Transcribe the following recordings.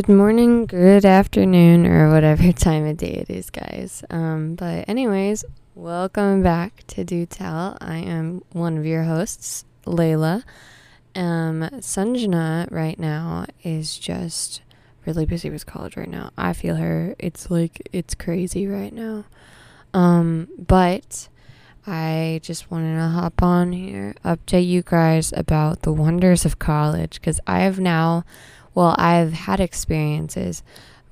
Good morning, good afternoon, or whatever time of day it is, guys. Um, but, anyways, welcome back to Do Tell. I am one of your hosts, Layla. Um, Sanjana right now is just really busy with college right now. I feel her. It's like it's crazy right now. Um, but I just wanted to hop on here, update you guys about the wonders of college because I have now, well, I've had experiences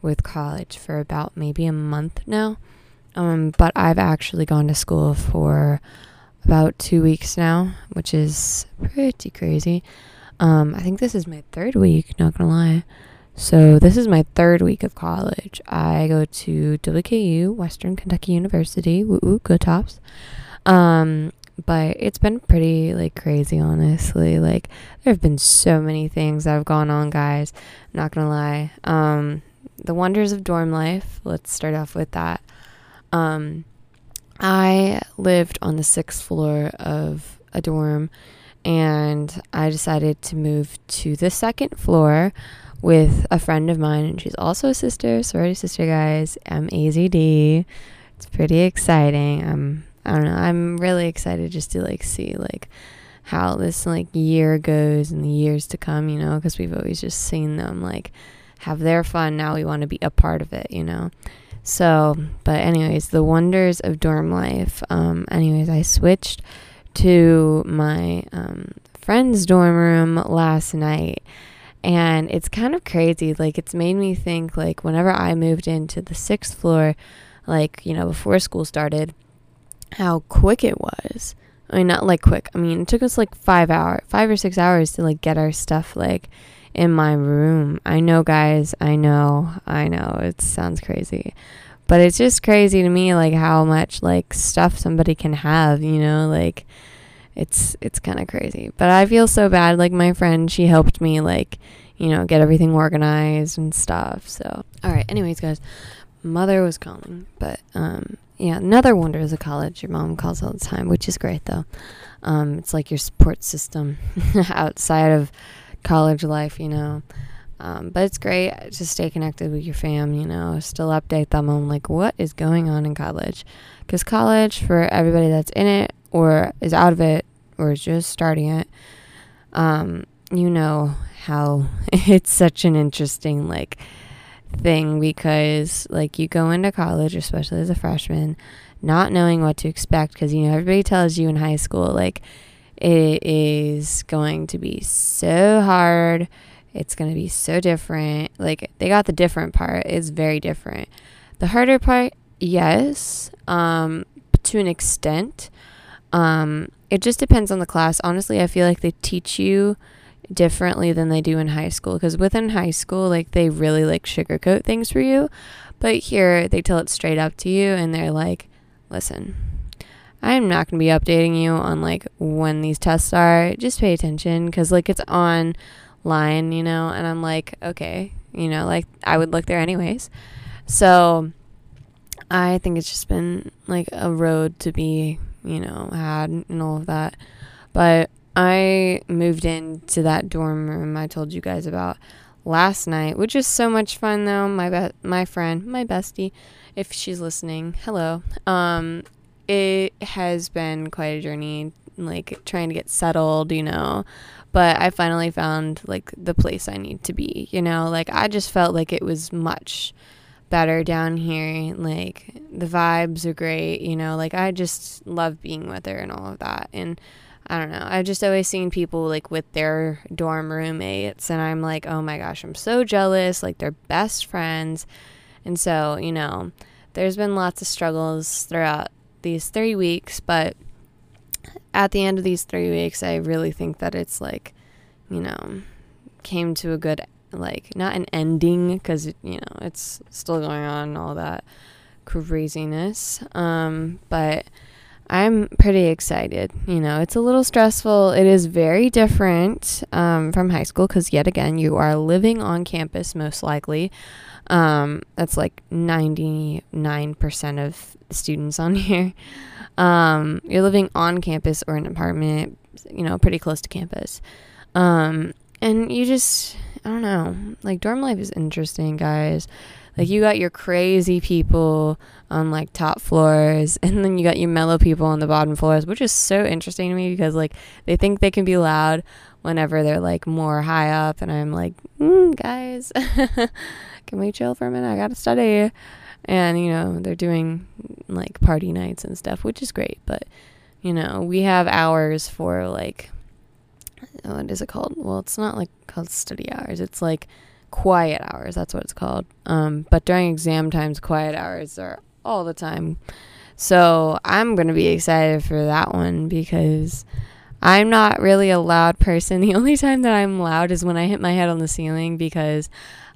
with college for about maybe a month now. Um, but I've actually gone to school for about two weeks now, which is pretty crazy. Um, I think this is my third week, not gonna lie. So this is my third week of college. I go to WKU, Western Kentucky University. Woo woo, good tops. Um, but it's been pretty like crazy, honestly. Like there have been so many things that have gone on, guys. I'm not gonna lie. Um, the wonders of dorm life. Let's start off with that. Um, I lived on the sixth floor of a dorm, and I decided to move to the second floor with a friend of mine, and she's also a sister, sorority sister, guys. I'm AZD. It's pretty exciting. I'm I don't know. I'm really excited just to like see like how this like year goes and the years to come, you know, because we've always just seen them like have their fun. Now we want to be a part of it, you know. So, but anyways, the wonders of dorm life. Um, anyways, I switched to my um, friend's dorm room last night, and it's kind of crazy. Like, it's made me think. Like, whenever I moved into the sixth floor, like you know, before school started how quick it was. I mean, not like quick. I mean, it took us like five hour, five or six hours to like get our stuff like in my room. I know, guys. I know. I know. It sounds crazy, but it's just crazy to me, like how much like stuff somebody can have. You know, like it's it's kind of crazy. But I feel so bad. Like my friend, she helped me like you know get everything organized and stuff. So all right. Anyways, guys, mother was calling, but um yeah, another wonder is a college. Your mom calls all the time, which is great though. Um, it's like your support system outside of college life, you know. Um, but it's great to stay connected with your fam, you know, still update them on like what is going on in college. Because college, for everybody that's in it or is out of it or is just starting it, um, you know how it's such an interesting, like, thing because like you go into college especially as a freshman not knowing what to expect because you know everybody tells you in high school like it is going to be so hard. It's going to be so different. Like they got the different part. It's very different. The harder part yes um to an extent. Um it just depends on the class. Honestly i feel like they teach you differently than they do in high school because within high school like they really like sugarcoat things for you but here they tell it straight up to you and they're like listen i'm not going to be updating you on like when these tests are. Just pay attention because like it's online you know? And i'm like okay you know like i would look there anyways. So i think it's just been like a road to be you know had and all of that. But I moved into that dorm room I told you guys about last night, which is so much fun though. My be- my friend, my bestie, if she's listening, hello. Um, it has been quite a journey, like trying to get settled, you know. But I finally found like the place I need to be, you know. Like I just felt like it was much better down here. Like the vibes are great, you know. Like I just love being with her and all of that, and I don't know. I've just always seen people like with their dorm roommates, and I'm like, oh my gosh, I'm so jealous. Like they're best friends. And so, you know, there's been lots of struggles throughout these three weeks, but at the end of these three weeks, I really think that it's like, you know, came to a good, like, not an ending because, you know, it's still going on all that craziness. Um, but I'm pretty excited. You know, it's a little stressful. It is very different um, from high school because, yet again, you are living on campus most likely. Um, that's like 99% of students on here. Um, you're living on campus or in an apartment, you know, pretty close to campus. Um, and you just, I don't know. Like dorm life is interesting, guys. Like you got your crazy people on like top floors and then you got your mellow people on the bottom floors, which is so interesting to me because like they think they can be loud whenever they're like more high up and I'm like, mm, guys, can we chill for a minute? I got to study. And you know, they're doing like party nights and stuff, which is great, but you know, we have hours for like what is it called? Well, it's not like called study hours. It's like quiet hours. That's what it's called. Um, but during exam times, quiet hours are all the time. So I'm to be excited for that one because I'm not really a loud person. The only time that I'm loud is when I hit my head on the ceiling because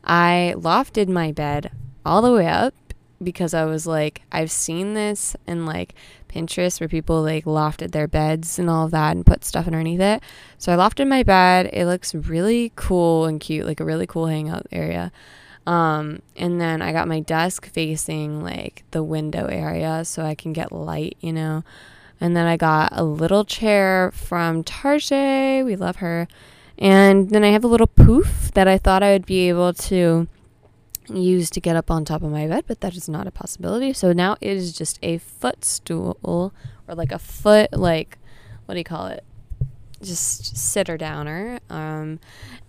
I lofted my bed all the way up because I was like, I've seen this in like Pinterest where people like lofted their beds and all of that and put stuff underneath it. So I lofted my bed. It looks really cool and cute, like a really cool hangout area. Um, and then I got my desk facing like the window area so I can get light, you know. And then I got a little chair from Tarjay. We love her. And then I have a little poof that I thought I would be able to use to get up on top of my bed, but that is not a possibility. So now it is just a footstool or like a foot, like, what do you call it? Just sitter downer. Um,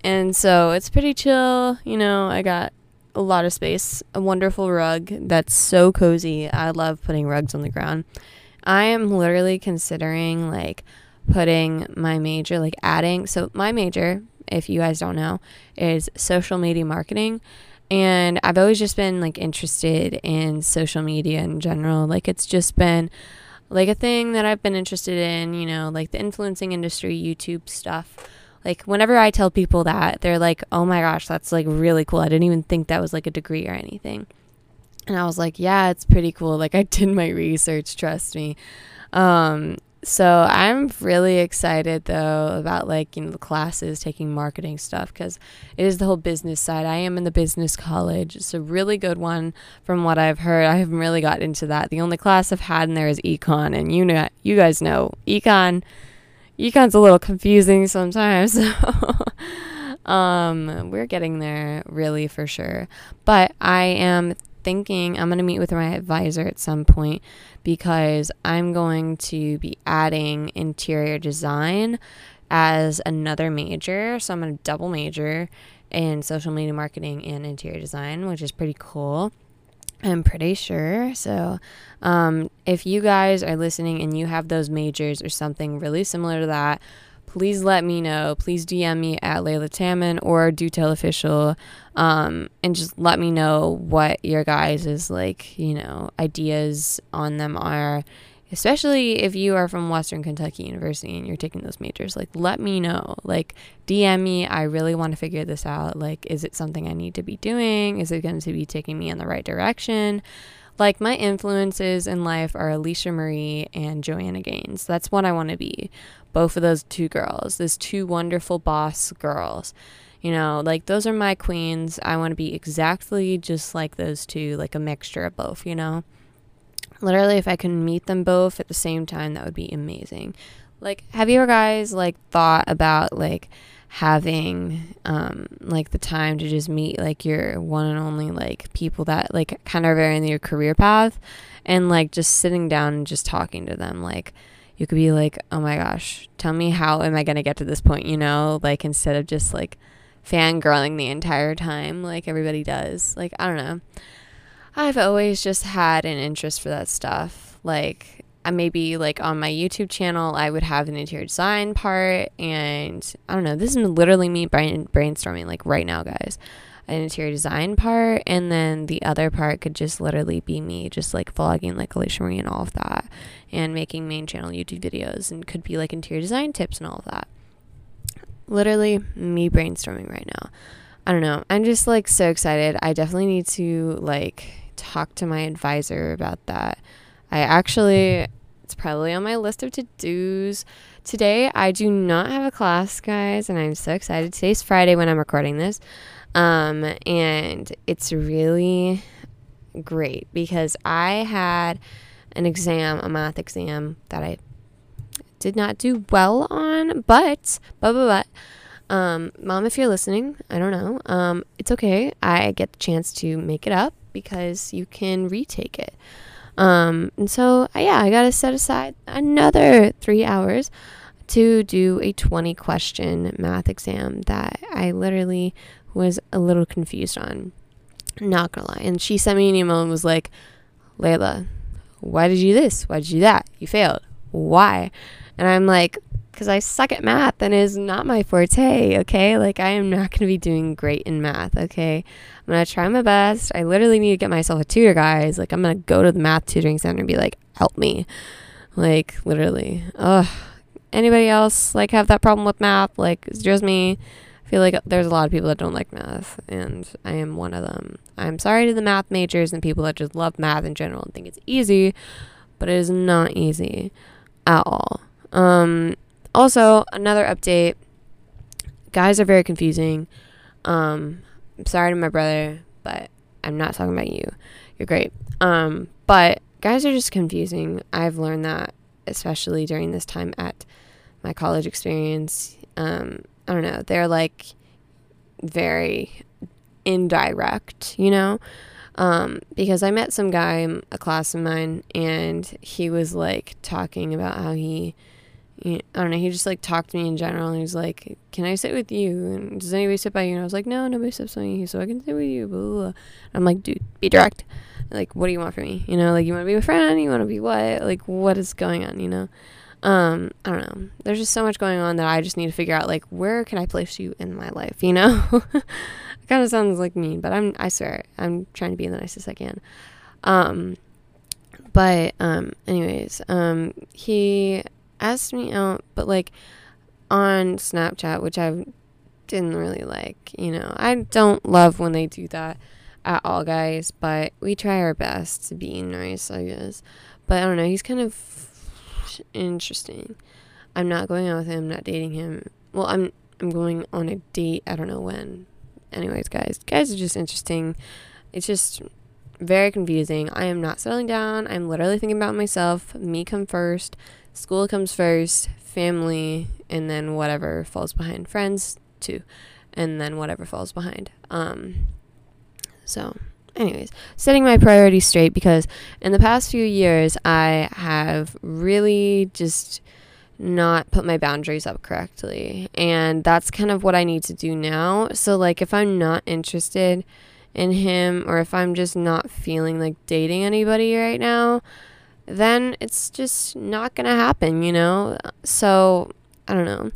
and so it's pretty chill. You know, I got a lot of space, a wonderful rug that's so cozy. I love putting rugs on the ground. I am literally considering like putting my major, like adding. So, my major, if you guys don't know, is social media marketing. And I've always just been like interested in social media in general. Like it's just been like a thing that I've been interested in, you know, like the influencing industry, YouTube stuff. Like whenever I tell people that, they're like, "Oh my gosh, that's like really cool. I didn't even think that was like a degree or anything." And I was like, "Yeah, it's pretty cool. Like I did my research, trust me." Um so I'm really excited though about like you know the classes taking marketing stuff because it is the whole business side. I am in the business college. It's a really good one from what I've heard. I haven't really got into that. The only class I've had in there is econ, and you know you guys know econ. Econ's a little confusing sometimes. um, we're getting there really for sure. But I am thinking I'm going to meet with my advisor at some point because I'm going to be adding interior design as another major. So I'm going to double major in social media marketing and interior design, which is pretty cool. I'm pretty sure. So, um, if you guys are listening and you have those majors or something really similar to that, please let me know. Please DM me at Layla Tammin or Do Tell Official, um, and just let me know what your guys' is like, you know, ideas on them are. Especially if you are from Western Kentucky University and you're taking those majors, like let me know. Like DM me. I really want to figure this out. Like, is it something I need to be doing? Is it going to be taking me in the right direction? Like my influences in life are Alisha Marie and Joanna Gaines. That's what I want to be. Both of those two girls, those two wonderful boss girls. You know, like those are my queens. I want to be exactly just like those two, like a mixture of both, you know? Literally, if I can meet them both at the same time, that would be amazing. Like, have you guys like thought about like having um like the time to just meet like your one and only like people that like kind of are in your career path and like just sitting down and just talking to them like you could be like oh my gosh tell me how am i going to get to this point you know like instead of just like fangirling the entire time like everybody does like i don't know i've always just had an interest for that stuff like I maybe like on my YouTube channel, I would have an interior design part, and I don't know. This is literally me brain brainstorming like right now, guys. An interior design part, and then the other part could just literally be me, just like vlogging like Alisha Marie and all of that, and making main channel YouTube videos, and could be like interior design tips and all of that. Literally me brainstorming right now. I don't know. I'm just like so excited. I definitely need to like talk to my advisor about that I actually, it's probably on my list of to dos. Today, I do not have a class, guys, and I'm so excited. Today's Friday when I'm recording this. Um, and it's really great because I had an exam, a math exam that I did not do well on, but, but, but, but Um, mom, if you're listening, I don't know. Um, it's okay. I get the chance to make it up because you can retake it. Um, and so, yeah, I got to set aside another three hours to do a 20 question math exam that I literally was a little confused on. Not gonna lie. And she sent me an email and was like, Layla, why did you do this? Why did you do that? You failed. Why? And I'm like, because I suck at math and it is not my forte, okay? Like, I am not going to be doing great in math, okay? I'm going to try my best. I literally need to get myself a tutor, guys. Like, I'm going to go to the math tutoring center and be like, help me. Like, literally. Ugh. Anybody else, like, have that problem with math? Like, it's just me. I feel like there's a lot of people that don't like math, and I am one of them. I'm sorry to the math majors and people that just love math in general and think it's easy, but it is not easy at all. Um, also, another update guys are very confusing. Um, I'm sorry to my brother, but I'm not talking about you. You're great. Um, but guys are just confusing. I've learned that, especially during this time at my college experience. Um, I don't know. They're like very indirect, you know? Um, because I met some guy, a class of mine, and he was like talking about how he I don't know, he just like talked to me in general and he was like, Can I sit with you? And does anybody sit by you? And I was like, No, nobody sits by me, so I can sit with you. Blah, blah, blah. I'm like, dude, be direct. Like, what do you want from me? You know, like you want to be a friend, you want to be what? Like, what is going on, you know? Um, I don't know. There's just so much going on that I just need to figure out like where can I place you in my life, you know? it kind of sounds like mean, but I'm I swear, I'm trying to be the nicest I can. Um but um anyways, um he asked me out, but like on Snapchat, which I didn't really like. You know, I don't love when they do that at all, guys, but we try our best to be nice, I guess. But I don't know, he's kind of interesting. I'm not going out with him, not dating him. Well, I'm I'm going on a date. I don't know when. Anyways, guys, guys are just interesting. It's just very confusing. I am not settling down. I'm literally thinking about myself. Me come first. School comes first, family, and then whatever falls behind. Friends, too. And then whatever falls behind. Um, so, anyways, setting my priorities straight because in the past few years, I have really just not put my boundaries up correctly. And that's kind of what I need to do now. So, like, if I'm not interested in him or if I'm just not feeling like dating anybody right now, then it's just not going to happen, you know? So, I don't know.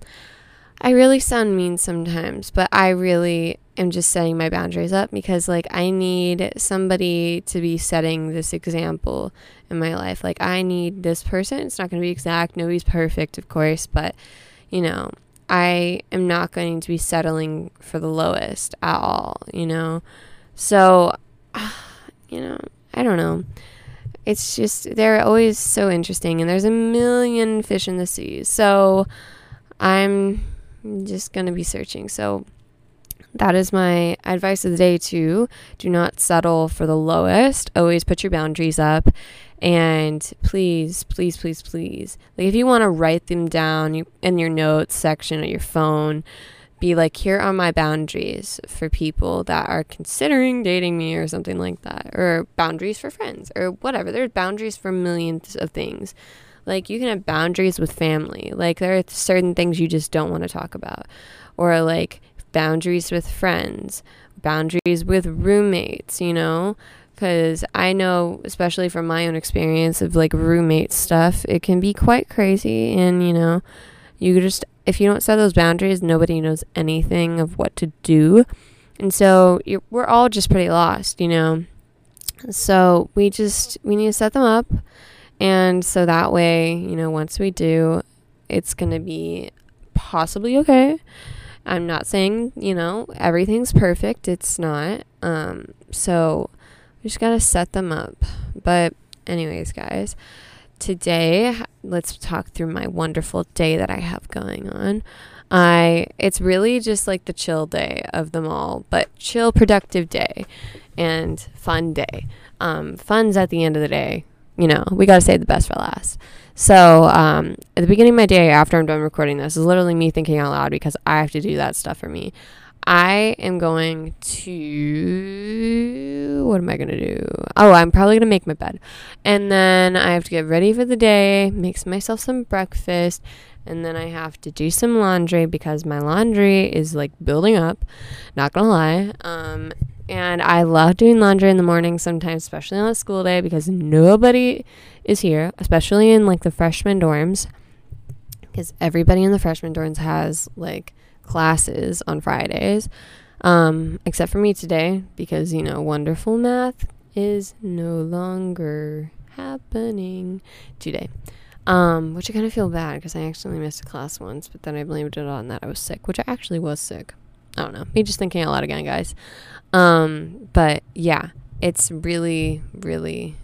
I really sound mean sometimes, but I really am just setting my boundaries up because, like, I need somebody to be setting this example in my life. Like, I need this person. It's not going to be exact. Nobody's perfect, of course, but, you know, I am not going to be settling for the lowest at all, you know? So, you know, I don't know it's just they're always so interesting and there's a million fish in the sea so i'm just going to be searching so that is my advice of the day too do not settle for the lowest always put your boundaries up and please please please please like if you want to write them down in your notes section of your phone be like, here are my boundaries for people that are considering dating me or something like that, or boundaries for friends or whatever. There's boundaries for millions of things. Like, you can have boundaries with family. Like, there are certain things you just don't want to talk about, or like boundaries with friends, boundaries with roommates, you know? Because I know, especially from my own experience of like roommate stuff, it can be quite crazy, and you know, you just if you don't set those boundaries, nobody knows anything of what to do. And so we're all just pretty lost, you know. So we just we need to set them up and so that way, you know, once we do, it's going to be possibly okay. I'm not saying, you know, everything's perfect. It's not. Um so we just got to set them up. But anyways, guys, today let's talk through my wonderful day that I have going on. I it's really just like the chill day of them all, but chill productive day and fun day. Um, fun's at the end of the day. you know, we got to save the best for last. So, um, at the beginning of my day after I'm done recording this is literally me thinking out loud because I have to do that stuff for me. I am going to. What am I going to do? Oh, I'm probably going to make my bed. And then I have to get ready for the day, make myself some breakfast, and then I have to do some laundry because my laundry is like building up. Not going to lie. Um, and I love doing laundry in the morning sometimes, especially on a school day because nobody is here, especially in like the freshman dorms. Because everybody in the freshman dorms has like classes on Fridays, um, except for me today because, you know, wonderful math is no longer happening today. Um, which I kind of feel bad because I actually missed a class once, but then I blamed it on that I was sick, which I actually was sick. I don't know. Me just thinking out loud again, guys. Um, but yeah, it's really, really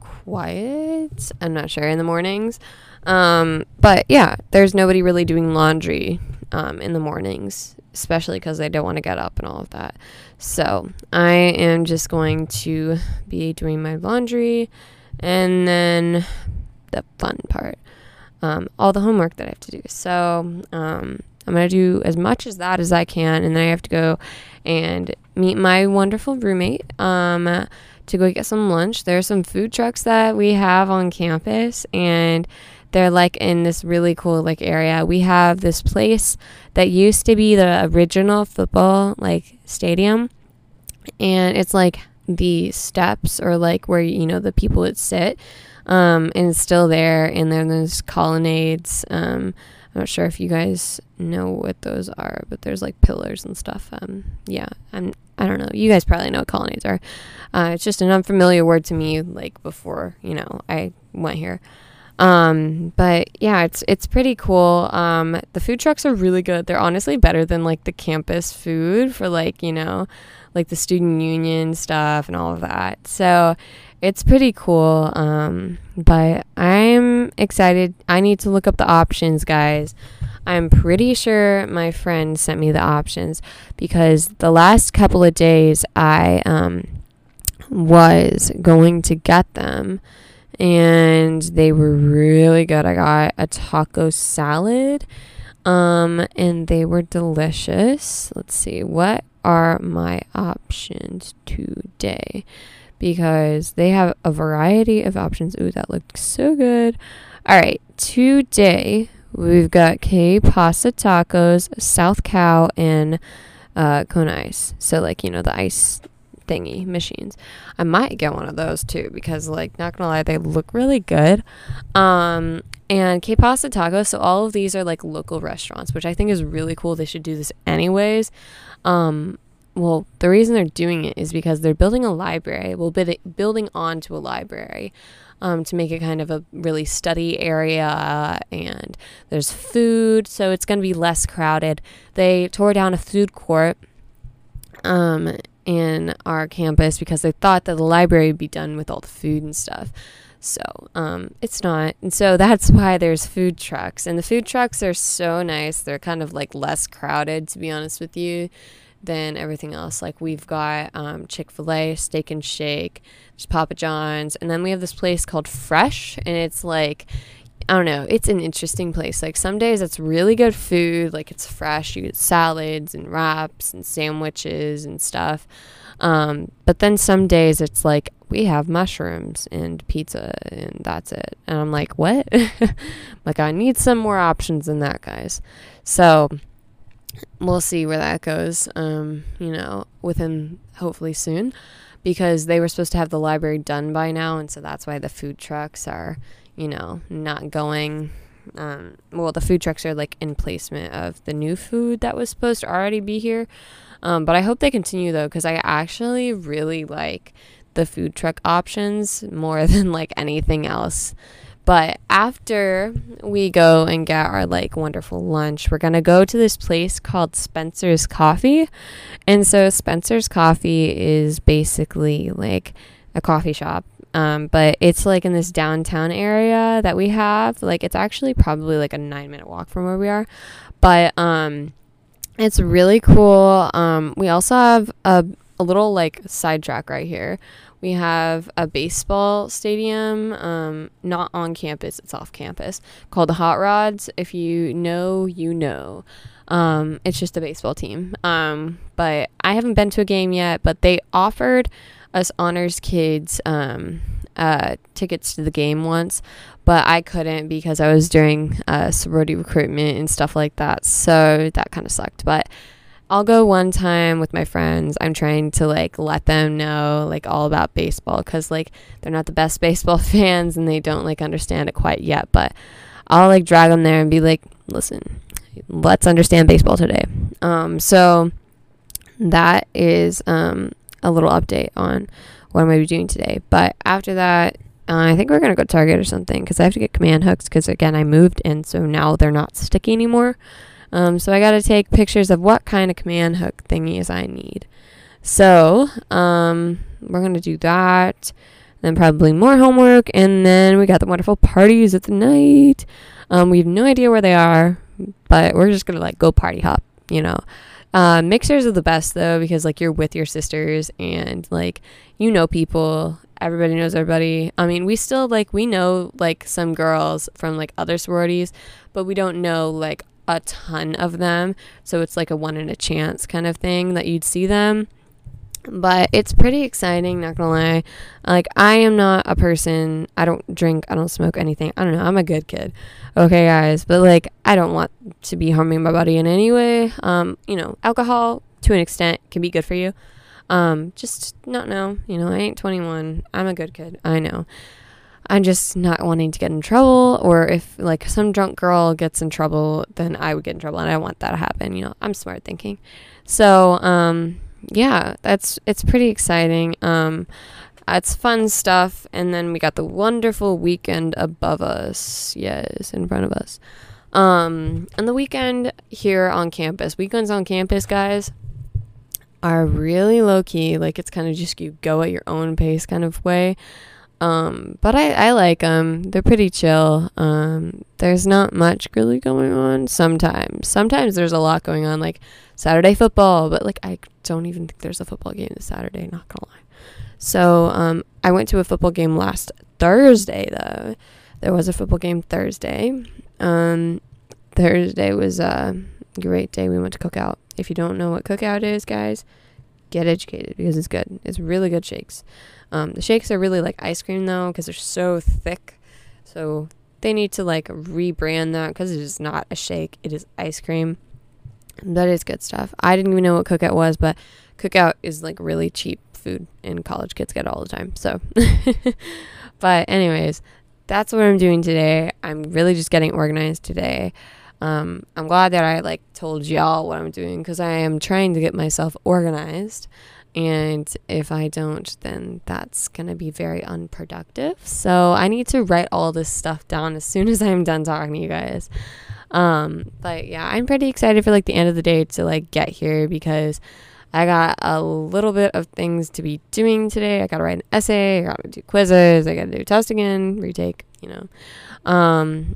quiet. I'm not sure in the mornings. Um, but yeah, there's nobody really doing laundry um, in the mornings, especially because I don't want to get up and all of that. So I am just going to be doing my laundry and then the fun part, um, all the homework that I have to do. So um, I'm going to do as much as that as I can, and then I have to go and meet my wonderful roommate um, to go get some lunch. There are some food trucks that we have on campus, and they're like in this really cool like area. We have this place that used to be the original football like stadium, and it's like the steps or like where you know the people would sit, um, and it's still there. And then there's colonnades. Um, I'm not sure if you guys know what those are, but there's like pillars and stuff. Um, yeah, I'm. I don't know. You guys probably know what colonnades are. Uh, it's just an unfamiliar word to me. Like before, you know, I went here. Um, but yeah, it's it's pretty cool. Um, the food trucks are really good. They're honestly better than like the campus food for like, you know, like the student union stuff and all of that. So it's pretty cool. Um, but I'm excited. I need to look up the options, guys. I'm pretty sure my friend sent me the options because the last couple of days I um, was going to get them and they were really good. I got a taco salad um and they were delicious. Let's see. What are my options today? Because they have a variety of options. Ooh, that looked so good. All right, today we've got K pasta tacos, South Cow, and uh, Kona Ice. So like you know the ice thingy machines. I might get one of those too because like not gonna lie, they look really good. Um and K Pasta Tacos, so all of these are like local restaurants, which I think is really cool. They should do this anyways. Um well, the reason they're doing it is because they're building a library. Well, building onto a library um, to make it kind of a really study area, and there's food, so it's going to be less crowded. They tore down a food court um, in our campus because they thought that the library would be done with all the food and stuff. So um, it's not. And so that's why there's food trucks. And the food trucks are so nice. They're kind of like less crowded, to be honest with you, than everything else. Like we've got um, Chick fil A, Steak and Shake, there's Papa John's. And then we have this place called Fresh. And it's like, I don't know. It's an interesting place. Like some days it's really good food, like it's fresh. You get salads and wraps and sandwiches and stuff. Um, but then some days it's like we have mushrooms and pizza and that's it. And I'm like, what? like I need some more options than that, guys. So we'll see where that goes. Um, you know, within hopefully soon because they were supposed to have the library done by now and so that's why the food trucks are you know, not going. Um, well, the food trucks are like in placement of the new food that was supposed to already be here. Um, but I hope they continue though, because I actually really like the food truck options more than like anything else. But after we go and get our like wonderful lunch, we're gonna go to this place called Spencer's Coffee. And so Spencer's Coffee is basically like a coffee shop um, but it's like in this downtown area that we have. Like it's actually probably like a nine minute walk from where we are. But um, it's really cool. Um, we also have a, a little like sidetrack right here. we have a baseball stadium, um, not on campus, it's off campus, called the Hot Rods. If you know, you know. Um, it's just a baseball team. Um, but I haven't been to a game yet, but they offered us honors kids um, uh, tickets to the game once, but I couldn't because I was doing uh, sorority recruitment and stuff like that. So that kind of sucked. But I'll go one time with my friends. I'm trying to like let them know like all about baseball because like they're not the best baseball fans and they don't like understand it quite yet. But I'll like drag them there and be like, listen, let's understand baseball today. Um, so that is um, a little update on what I'm going to be doing today. But after that, uh, I think we're going to go Target or something because I have to get command hooks because, again, I moved and so now they're not sticky anymore. Um, so I got to take pictures of what kind of command hook thingies I need. So um, we're going to do that. Then probably more homework. And then we got the wonderful parties at the night. Um, we have no idea where they are, but we're just going to like go party hop, you know. Uh, mixers are the best though because like you're with your sisters and like you know people. Everybody knows everybody. I mean we still like we know like some girls from like other sororities but we don't know like a ton of them. So it's like a one in a chance kind of thing that you'd see them but it's pretty exciting not gonna lie. Like i am not a person i don't drink i don't smoke anything i don't know i'm a good kid. Okay guys but like i don't want to be harming my body in any way. Um you know alcohol to an extent can be good for you. Um just not now you know i ain't 21 i'm a good kid i know. I'm just not wanting to get in trouble or if like some drunk girl gets in trouble then i would get in trouble and i want that to happen you know i'm smart thinking. So um yeah, that's it's pretty exciting. Um, it's fun stuff, and then we got the wonderful weekend above us. Yes, in front of us. Um, and the weekend here on campus, weekends on campus, guys, are really low key. Like it's kind of just you go at your own pace kind of way. Um, but I, I like them. They're pretty chill. Um, there's not much really going on sometimes. Sometimes there's a lot going on, like Saturday football, but like I don't even think there's a football game this Saturday, not gonna lie. So um, I went to a football game last Thursday, though. There was a football game Thursday. Um, Thursday was a great day. We went to Cookout. If you don't know what Cookout is, guys, get educated because it's good. It's really good shakes. Um, the shakes are really like ice cream though because they're so thick. So they need to like rebrand that because it is not a shake. It is ice cream. That is good stuff. I didn't even know what cookout was, but cookout is like really cheap food and college kids get all the time. So, but anyways, that's what I'm doing today. I'm really just getting organized today. Um, I'm glad that I like told y'all what I'm doing because I am trying to get myself organized. And if I don't, then that's going to be very unproductive. So I need to write all this stuff down as soon as I'm done talking to you guys. Um, but yeah, I'm pretty excited for like the end of the day to like get here because I got a little bit of things to be doing today. I got to write an essay, I got to do quizzes, I got to do test again, retake, you know. Um,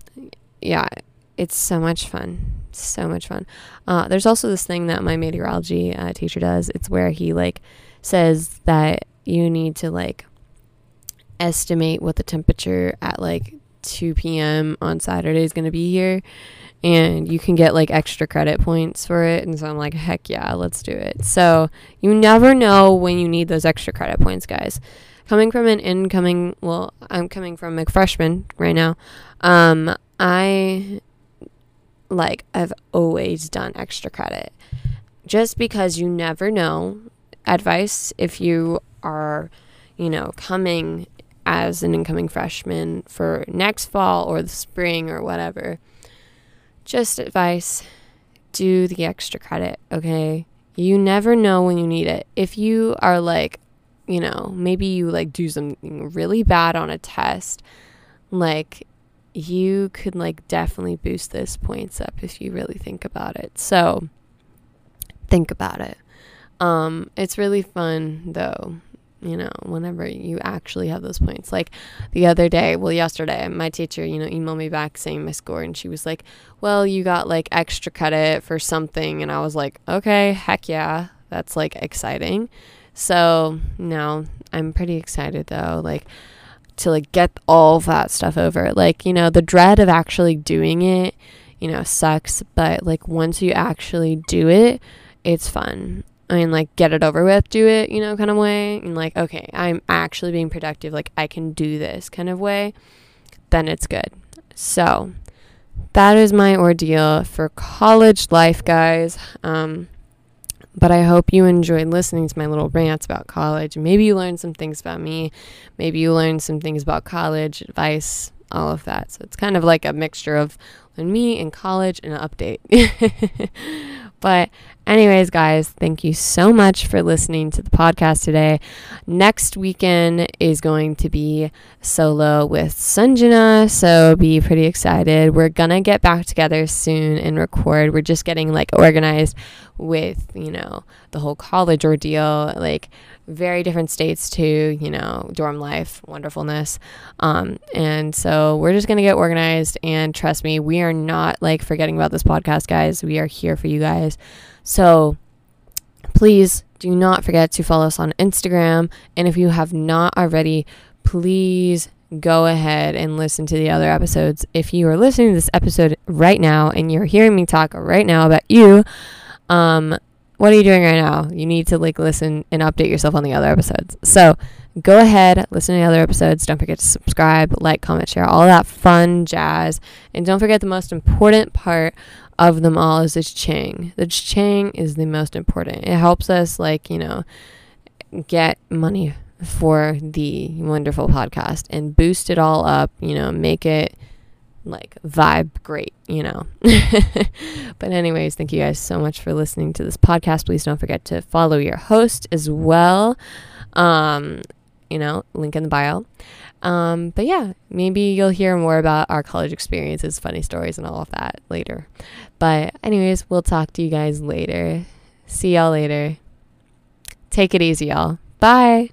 yeah, it's so much fun so much fun. Uh, there's also this thing that my meteorology uh, teacher does. It's where he like says that you need to like estimate what the temperature at like 2 p.m. on Saturday is going to be here. And you can get like extra credit points for it. And so I'm like, heck yeah, let's do it. So you never know when you need those extra credit points, guys. Coming from an incoming, well, I'm coming from a freshman right now. Um, I like I've always done extra credit just because you never know. Advice if you are, you know, coming as an incoming freshman for next fall or the spring or whatever. Just advice do the extra credit, okay? You never know when you need it. If you are like, you know, maybe you like do something really bad on a test, like you could like definitely boost those points up if you really think about it. So think about it. Um, it's really fun though, you know, whenever you actually have those points. Like the other day, well, yesterday, my teacher, you know, emailed me back saying my score, and she was like, Well, you got like extra credit for something. And I was like, Okay, heck yeah, that's like exciting. So, now I'm pretty excited though. Like, to like get all that stuff over. Like, you know, the dread of actually doing it, you know, sucks, but like once you actually do it, it's fun. I mean, like, get it over with, do it, you know, kind of way. And like, okay, I'm actually being productive. Like, I can do this kind of way. Then it's good. So, that is my ordeal for college life, guys. Um, but I hope you enjoyed listening to my little rants about college. Maybe you learned some things about me. Maybe you learned some things about college, advice, all of that. So it's kind of like a mixture of me in college and an update. But, anyways, guys, thank you so much for listening to the podcast today. Next weekend is going to be solo with Sanjana, so be pretty excited. We're gonna get back together soon and record. We're just getting like organized with, you know, the whole college ordeal, like very different states too, you know, dorm life, wonderfulness. Um, and so we're just to get organized. And trust me, we are not like forgetting about this podcast, guys. We are here for you guys. So please do not forget to follow us on Instagram. And if you have not already, please go ahead and listen to the other episodes. If you are listening to this episode right now and you're hearing me talk right now about you, um, what are you doing right now? You need to like listen and update yourself on the other episodes. So go ahead, listen to the other episodes. Don't forget to subscribe, like, comment, share, all that fun jazz. And don't forget the most important part of them all is the ching. The ching is the most important. It helps us like, you know, get money for the wonderful podcast and boost it all up, you know, make it like vibe great, you know. but anyways, thank you guys so much for listening to this podcast. Please don't forget to follow your host as well. Um, you know, link in the bio. Um, but yeah, maybe you'll hear more about our college experiences, funny stories, and all of that later. But, anyways, we'll talk to you guys later. See y'all later. Take it easy, y'all. Bye.